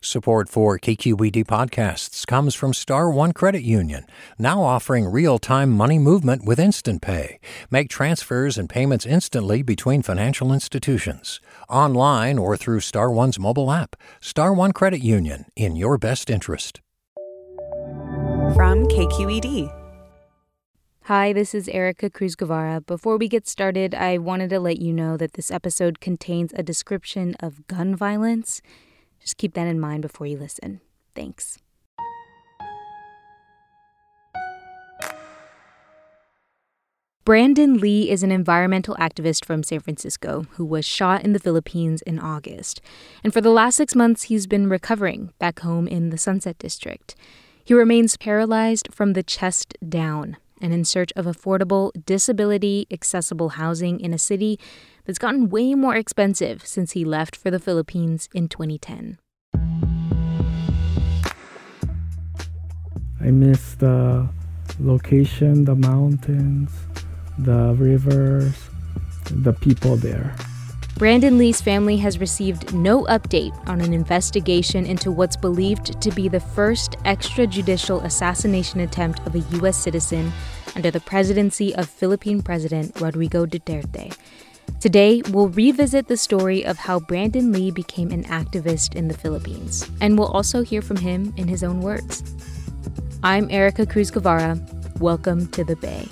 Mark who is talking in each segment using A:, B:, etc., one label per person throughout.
A: Support for KQED podcasts comes from Star One Credit Union, now offering real-time money movement with Instant Pay. Make transfers and payments instantly between financial institutions, online or through Star One's mobile app. Star One Credit Union, in your best interest.
B: From KQED.
C: Hi, this is Erica Cruz Guevara. Before we get started, I wanted to let you know that this episode contains a description of gun violence. Just keep that in mind before you listen. Thanks. Brandon Lee is an environmental activist from San Francisco who was shot in the Philippines in August. And for the last six months, he's been recovering back home in the Sunset District. He remains paralyzed from the chest down and in search of affordable, disability accessible housing in a city that's gotten way more expensive since he left for the Philippines in 2010.
D: I miss the location, the mountains, the rivers, the people there.
C: Brandon Lee's family has received no update on an investigation into what's believed to be the first extrajudicial assassination attempt of a U.S. citizen under the presidency of Philippine President Rodrigo Duterte. Today, we'll revisit the story of how Brandon Lee became an activist in the Philippines, and we'll also hear from him in his own words. I'm Erica Cruz Guevara. Welcome to the Bay.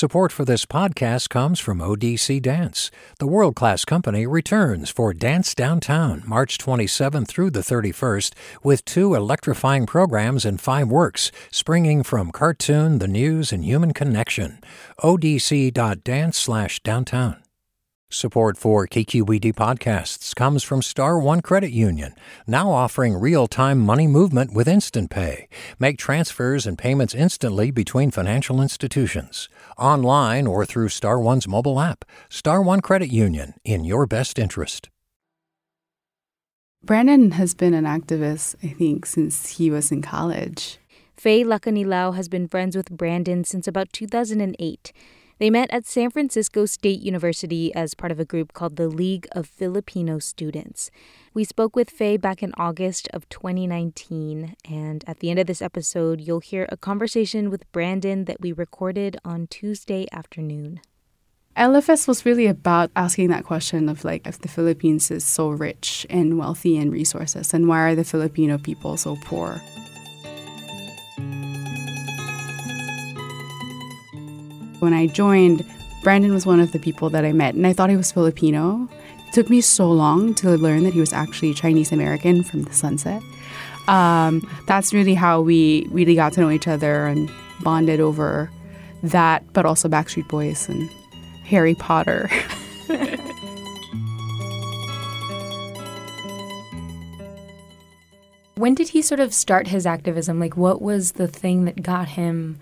A: Support for this podcast comes from ODC Dance. The world class company returns for Dance Downtown March 27th through the 31st with two electrifying programs and five works, springing from cartoon, the news, and human connection. odc.dance slash downtown. Support for KQED podcasts comes from Star One Credit Union, now offering real-time money movement with Instant Pay. Make transfers and payments instantly between financial institutions, online or through Star One's mobile app. Star One Credit Union, in your best interest.
E: Brandon has been an activist, I think, since he was in college.
C: Faye Lacanilao has been friends with Brandon since about 2008. They met at San Francisco State University as part of a group called the League of Filipino Students. We spoke with Faye back in August of 2019, and at the end of this episode, you'll hear a conversation with Brandon that we recorded on Tuesday afternoon.
E: LFS was really about asking that question of like if the Philippines is so rich and wealthy in resources, and why are the Filipino people so poor? When I joined, Brandon was one of the people that I met, and I thought he was Filipino. It took me so long to learn that he was actually Chinese American from the Sunset. Um, that's really how we really got to know each other and bonded over that, but also Backstreet Boys and Harry Potter.
C: when did he sort of start his activism? Like, what was the thing that got him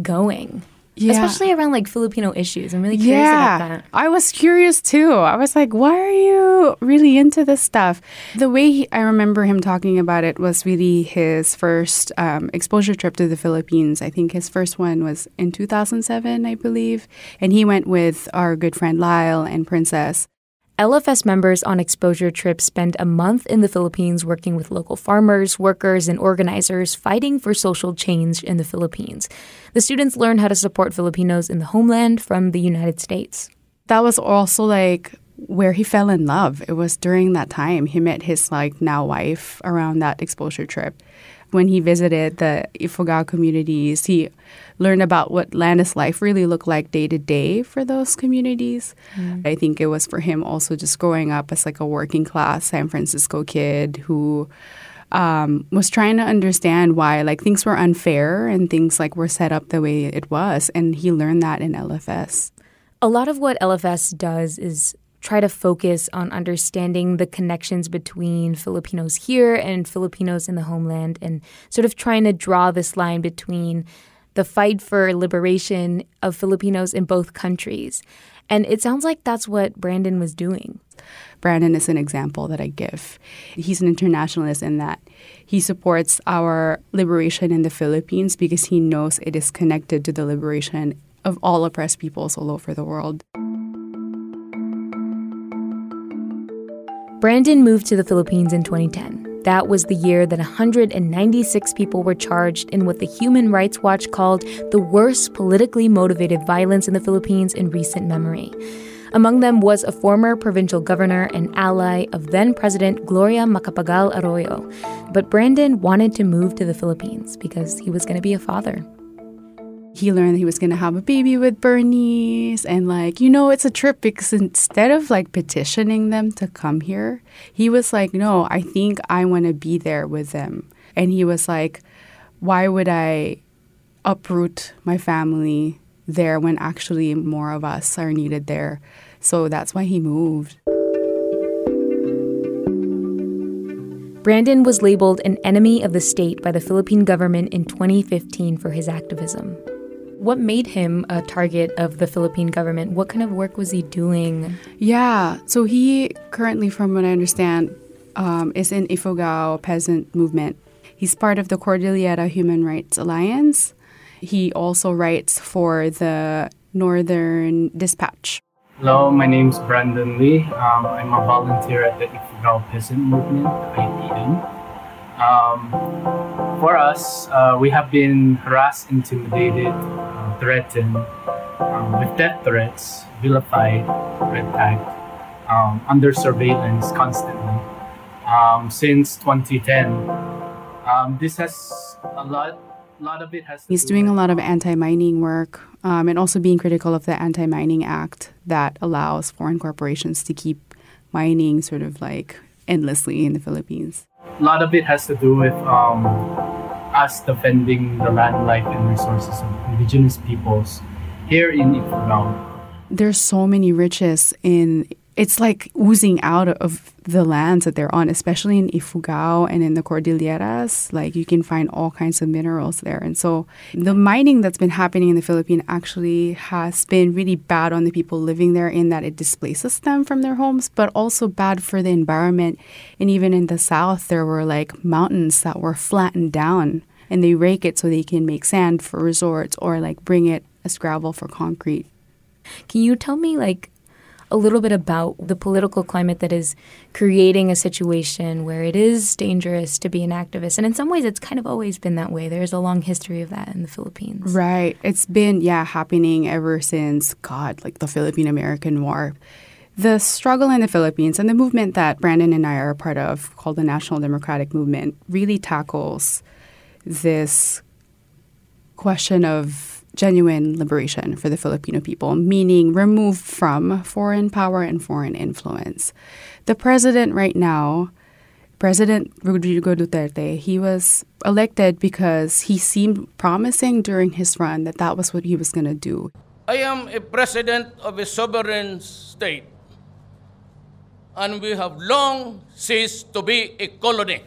C: going? Yeah. Especially around like Filipino issues. I'm really curious
E: yeah,
C: about that.
E: I was curious too. I was like, why are you really into this stuff? The way he, I remember him talking about it was really his first um, exposure trip to the Philippines. I think his first one was in 2007, I believe. And he went with our good friend Lyle and Princess.
C: LFS members on exposure trips spend a month in the Philippines working with local farmers, workers, and organizers fighting for social change in the Philippines. The students learn how to support Filipinos in the homeland from the United States.
E: That was also like where he fell in love. It was during that time he met his like now wife around that exposure trip when he visited the Ifugao communities, he learned about what Landis life really looked like day to day for those communities. Mm. I think it was for him also just growing up as like a working class San Francisco kid who um, was trying to understand why like things were unfair and things like were set up the way it was, and he learned that in LFS.
C: A lot of what LFS does is try to focus on understanding the connections between Filipinos here and Filipinos in the homeland and sort of trying to draw this line between the fight for liberation of Filipinos in both countries. And it sounds like that's what Brandon was doing.
E: Brandon is an example that I give. He's an internationalist in that he supports our liberation in the Philippines because he knows it is connected to the liberation of all oppressed peoples all over the world.
C: Brandon moved to the Philippines in 2010. That was the year that 196 people were charged in what the Human Rights Watch called the worst politically motivated violence in the Philippines in recent memory. Among them was a former provincial governor and ally of then President Gloria Macapagal Arroyo. But Brandon wanted to move to the Philippines because he was going to be a father
E: he learned he was going to have a baby with Bernice. And, like, you know, it's a trip because instead of like petitioning them to come here, he was like, no, I think I want to be there with them. And he was like, why would I uproot my family there when actually more of us are needed there? So that's why he moved.
C: Brandon was labeled an enemy of the state by the Philippine government in 2015 for his activism. What made him a target of the Philippine government? What kind of work was he doing?
E: Yeah, so he currently, from what I understand, um, is in Ifugao peasant movement. He's part of the Cordillera Human Rights Alliance. He also writes for the Northern Dispatch.
F: Hello, my name is Brandon Lee. Um, I'm a volunteer at the Ifugao Peasant Movement, IPM. Um, for us, uh, we have been harassed, intimidated, threatened um, with death threats, vilified, red tagged, um, under surveillance constantly um, since 2010. Um, this has a lot. A lot of it has.
E: He's do doing a lot of anti-mining work, um, and also being critical of the Anti-Mining Act that allows foreign corporations to keep mining sort of like endlessly in the Philippines
F: a lot of it has to do with um, us defending the land, life, and resources of indigenous peoples here in Ifugao.
E: There's so many riches in it's like oozing out of the lands that they're on, especially in Ifugao and in the Cordilleras. Like you can find all kinds of minerals there. And so the mining that's been happening in the Philippines actually has been really bad on the people living there in that it displaces them from their homes, but also bad for the environment. And even in the south, there were like mountains that were flattened down and they rake it so they can make sand for resorts or like bring it as gravel for concrete.
C: Can you tell me like a little bit about the political climate that is creating a situation where it is dangerous to be an activist. And in some ways, it's kind of always been that way. There's a long history of that in the Philippines.
E: Right. It's been, yeah, happening ever since, God, like the Philippine American War. The struggle in the Philippines and the movement that Brandon and I are a part of, called the National Democratic Movement, really tackles this question of genuine liberation for the Filipino people, meaning removed from foreign power and foreign influence. The president right now, President Rodrigo Duterte, he was elected because he seemed promising during his run that that was what he was going to do.
G: I am a president of a sovereign state, and we have long ceased to be a colony.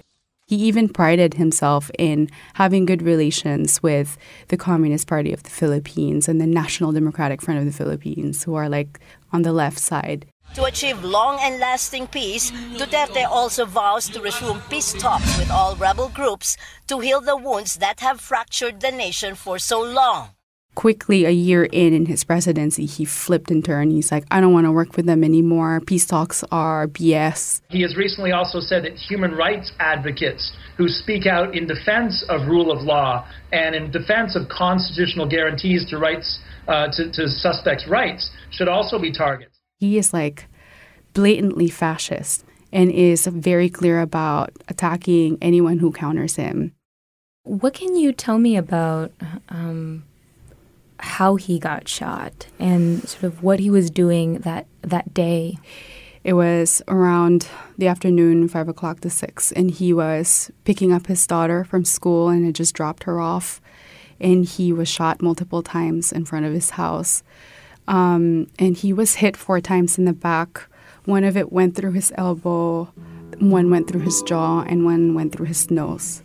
E: He even prided himself in having good relations with the Communist Party of the Philippines and the National Democratic Front of the Philippines, who are like on the left side.
H: To achieve long and lasting peace, Duterte also vows to resume peace talks with all rebel groups to heal the wounds that have fractured the nation for so long
E: quickly a year in in his presidency he flipped and turned. He's like i don't want to work with them anymore. Peace talks are bs
I: he has recently also said that human rights advocates who speak out in defense of rule of law and in defense of constitutional guarantees to rights uh, to, to suspects rights should also be targets.
E: He is like blatantly fascist and is very clear about attacking anyone who counters him.
C: What can you tell me about um, how he got shot and sort of what he was doing that that day.
E: It was around the afternoon, five o'clock to six, and he was picking up his daughter from school and had just dropped her off, and he was shot multiple times in front of his house, um, and he was hit four times in the back. One of it went through his elbow, one went through his jaw, and one went through his nose.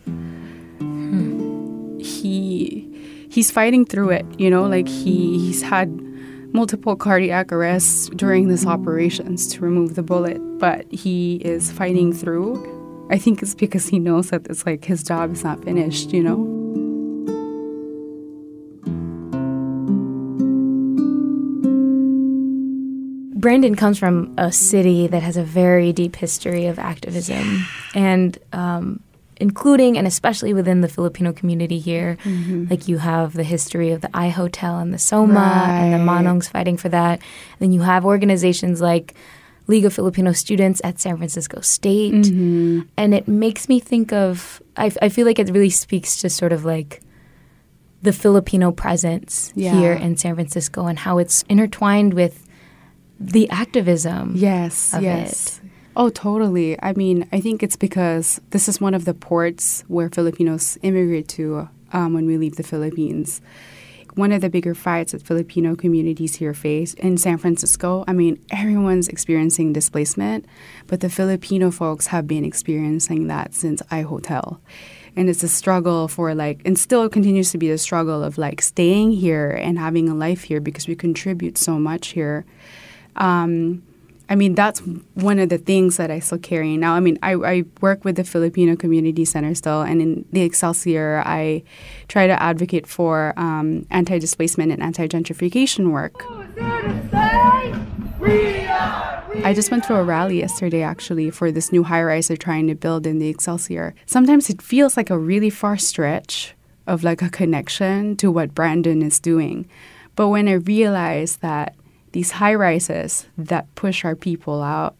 E: Hmm. He he's fighting through it. You know, like he he's had multiple cardiac arrests during this operations to remove the bullet, but he is fighting through. I think it's because he knows that it's like his job is not finished, you know?
C: Brandon comes from a city that has a very deep history of activism, and um, including and especially within the Filipino community here.
E: Mm-hmm.
C: Like you have the history of the I Hotel and the Soma and the
E: Right.
C: Manongs fighting for that. then you have organizations like League of Filipino Students at San Francisco State.
E: Mm-hmm.
C: And it makes me think of, I, I feel like it really speaks to sort of like the Filipino presence
E: Yeah.
C: here in San Francisco and how it's intertwined with the activism.
E: Yes,
C: of
E: yes. Oh, totally. I mean, I think it's because this is one of the ports where Filipinos immigrate to um, when we leave the Philippines. One of the bigger fights that Filipino communities here face in San Francisco, I mean, everyone's experiencing displacement, but the Filipino folks have been experiencing that since I Hotel. And it's a struggle for like, and still continues to be a struggle of like staying here and having a life here because we contribute so much here um, I mean, that's one of the things that I still carry now. I mean, I, I work with the Filipino Community Center still, and in the Excelsior, I try to advocate for um, anti displacement and anti gentrification work. I just went to a rally yesterday actually for this new high rise they're trying to build in the Excelsior. Sometimes it feels like a really far stretch of like a connection to what Brandon is doing. But when I realize that these high rises that push our people out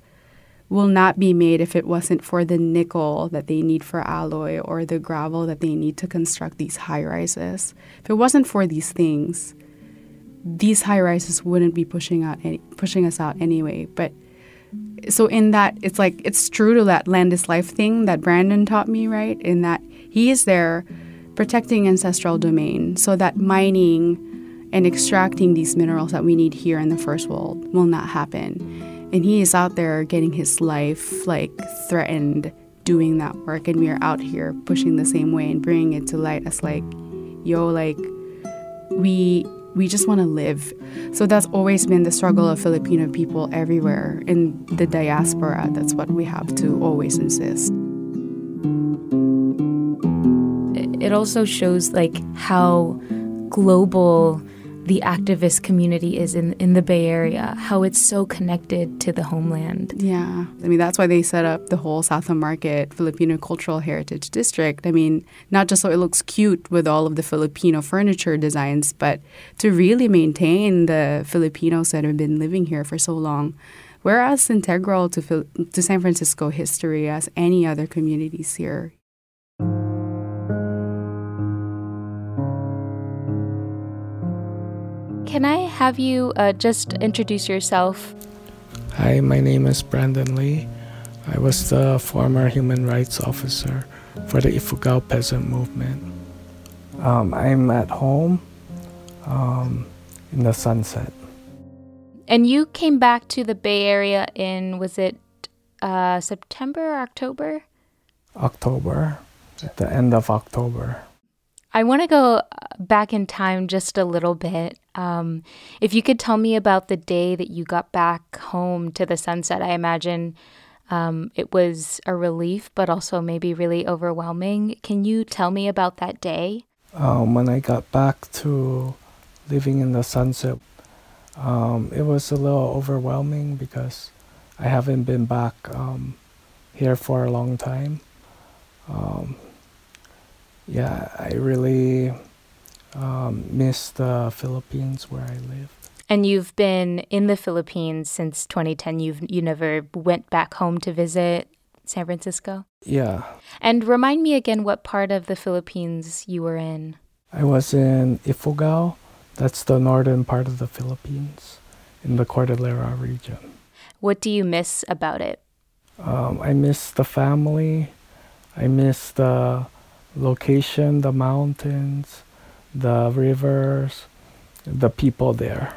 E: will not be made if it wasn't for the nickel that they need for alloy or the gravel that they need to construct these high rises. If it wasn't for these things, these high rises wouldn't be pushing out any, pushing us out anyway. But so in that, it's like it's true to that land is life thing that Brandon taught me, right? In that he is there protecting ancestral domain so that mining and extracting these minerals that we need here in the first world will not happen. And he is out there getting his life like threatened doing that work, and we are out here pushing the same way and bringing it to light as like, yo, like we we just want to live. So that's always been the struggle of Filipino people everywhere in the diaspora. That's what we have to always insist.
C: it also shows like how global the activist community is in, in the Bay Area, how it's so connected to the homeland.
E: Yeah. I mean, that's why they set up the whole South of Market Filipino Cultural Heritage District. I mean, not just so it looks cute with all of the Filipino furniture designs, but to really maintain the Filipinos that have been living here for so long. We're as integral to, to San Francisco history as any other communities here.
C: Can I have you uh, just introduce yourself?
D: Hi, my name is Brandon Lee. I was the former human rights officer for the Ifugao peasant movement. Um, I'm at home um, in the sunset.
C: And you came back to the Bay Area in, was it uh, September or October?
D: October, at the end of October.
C: I want to go uh, back in time just a little bit. Um, if you could tell me about the day that you got back home to the sunset, I imagine um, it was a relief, but also maybe really overwhelming. Can you tell me about that day?
D: Um, when I got back to living in the sunset, um, it was a little overwhelming because I haven't been back um, here for a long time. Yeah, I really um, miss the Philippines where I lived.
C: And you've been in the Philippines since 2010. You've you never went back home to visit San Francisco.
D: Yeah,
C: And remind me again what part of the Philippines you were in.
D: I was in Ifugao. That's the northern part of the Philippines in the Cordillera region.
C: What do you miss about it?
D: Um, I miss the family. I miss the location, the mountains, the rivers, the people there.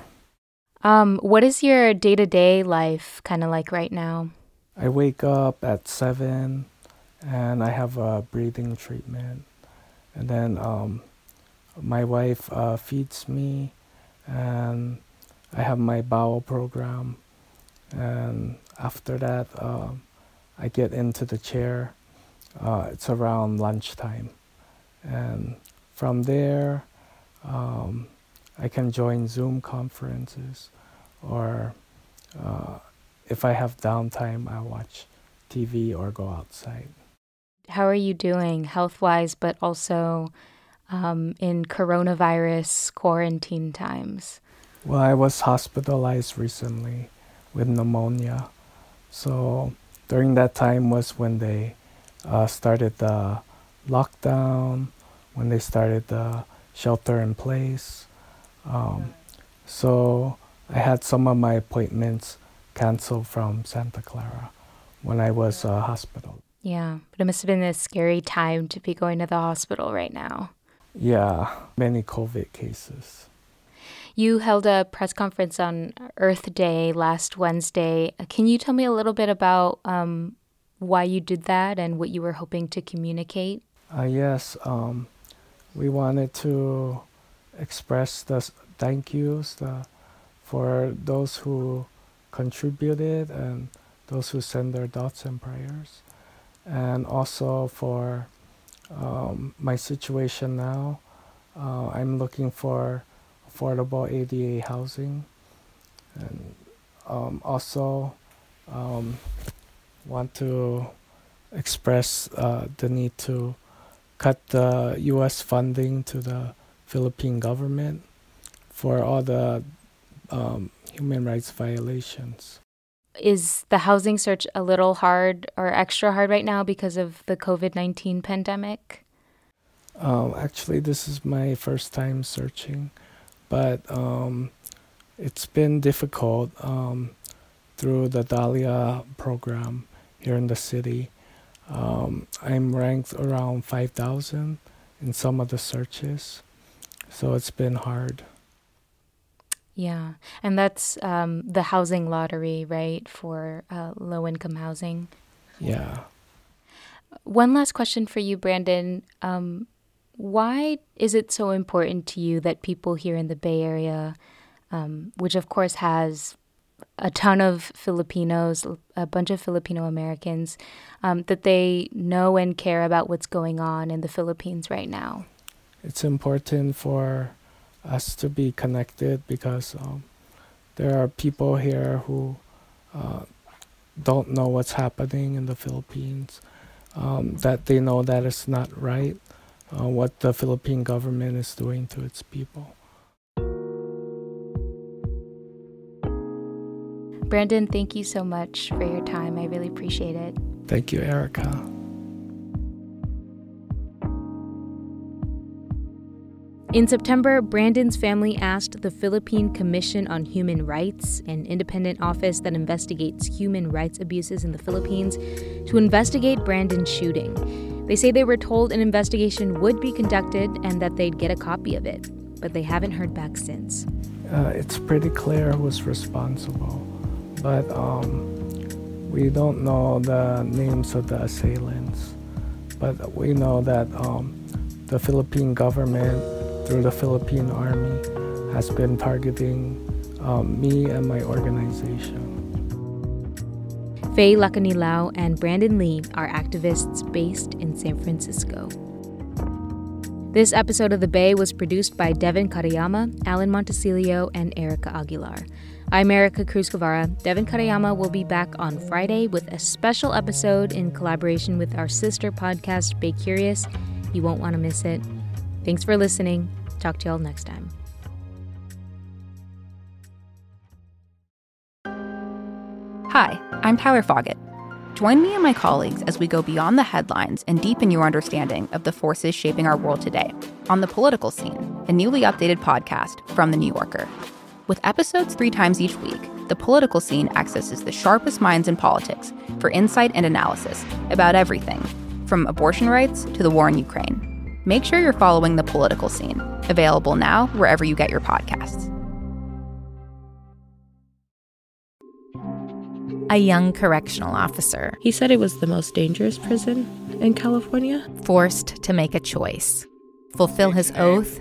C: Um, what is your day to day life kind of like right now?
D: I wake up at seven, and I have a breathing treatment, and then um, my wife uh, feeds me, and I have my bowel program. And after that, uh, I get into the chair. Uh, it's around lunchtime. And from there, um, I can join Zoom conferences, or uh, if I have downtime, I watch TV or go outside.
C: How are you doing health wise, but also um, in coronavirus quarantine times?
D: Well, I was hospitalized recently with pneumonia. So during that time was when they uh, started the lockdown, when they started the shelter in place. Um, so I had some of my appointments canceled from Santa Clara when I was uh, hospital.
C: Yeah, but it must have been a scary time to be going to the hospital right now.
D: Yeah, many COVID cases.
C: You held a press conference on Earth Day last Wednesday. Can you tell me a little bit about um, why you did that and what you were hoping to communicate?
D: Uh, yes, um, we wanted to express the thank yous the, for those who contributed and those who send their thoughts and prayers, and also for um, my situation now. Uh, I'm looking for affordable ADA housing, and um, also um, want to express uh, the need to cut the U.S. funding to the Philippine government for all the um, human rights violations.
C: Is the housing search a little hard or extra hard right now because of the COVID 19 pandemic?
D: Um, actually, this is my first time searching but um, it's been difficult um, through the Dahlia program here in the city. Um, I'm ranked around 5,000 in some of the searches, so it's been hard.
C: Yeah, and that's um, the housing lottery, right, for uh, low income housing?
D: Yeah.
C: One last question for you, Brandon. Um, why is it so important to you that people here in the Bay Area, um, which of course has a ton of Filipinos, a bunch of Filipino Americans, um, that they know and care about what's going on in the Philippines right now?
D: It's important for us to be connected because um, there are people here who uh, don't know what's happening in the Philippines, um, that they know that it's not right uh, what the Philippine government is doing to its people.
C: Brandon, thank you so much for your time. I really appreciate it.
D: Thank you, Erica.
C: In September, Brandon's family asked the Philippine Commission on Human Rights, an independent office that investigates human rights abuses in the Philippines, to investigate Brandon's shooting. They say they were told an investigation would be conducted and that they'd get a copy of it, but they haven't heard back since.
D: Uh, it's pretty clear who's responsible, but um, we don't know the names of the assailants. But we know that um, the Philippine government, through the Philippine Army, has been targeting um, me and my organization.
C: Faye Lacanilao and Brandon Lee are activists based in San Francisco. This episode of The Bay was produced by Devin Katayama, Alan Montecillo, and Erica Aguilar. I'm Erica Cruz Guevara. Devin Katayama will be back on Friday with a special episode in collaboration with our sister podcast, Bay Curious. You won't want to miss it. Thanks for listening. Talk to y'all next time.
J: Hi, I'm Tyler Foggatt. Join me and my colleagues as we go beyond the headlines and deepen your understanding of the forces shaping our world today on The Political Scene, a newly updated podcast from The New Yorker. With episodes three times each week, The Political Scene accesses the sharpest minds in politics for insight and analysis about everything, from abortion rights to the war in Ukraine. Make sure you're following The Political Scene, available now wherever you get your podcasts.
K: a young correctional officer.
L: He said it was the most dangerous prison in California.
K: Forced to make a choice fulfill his oath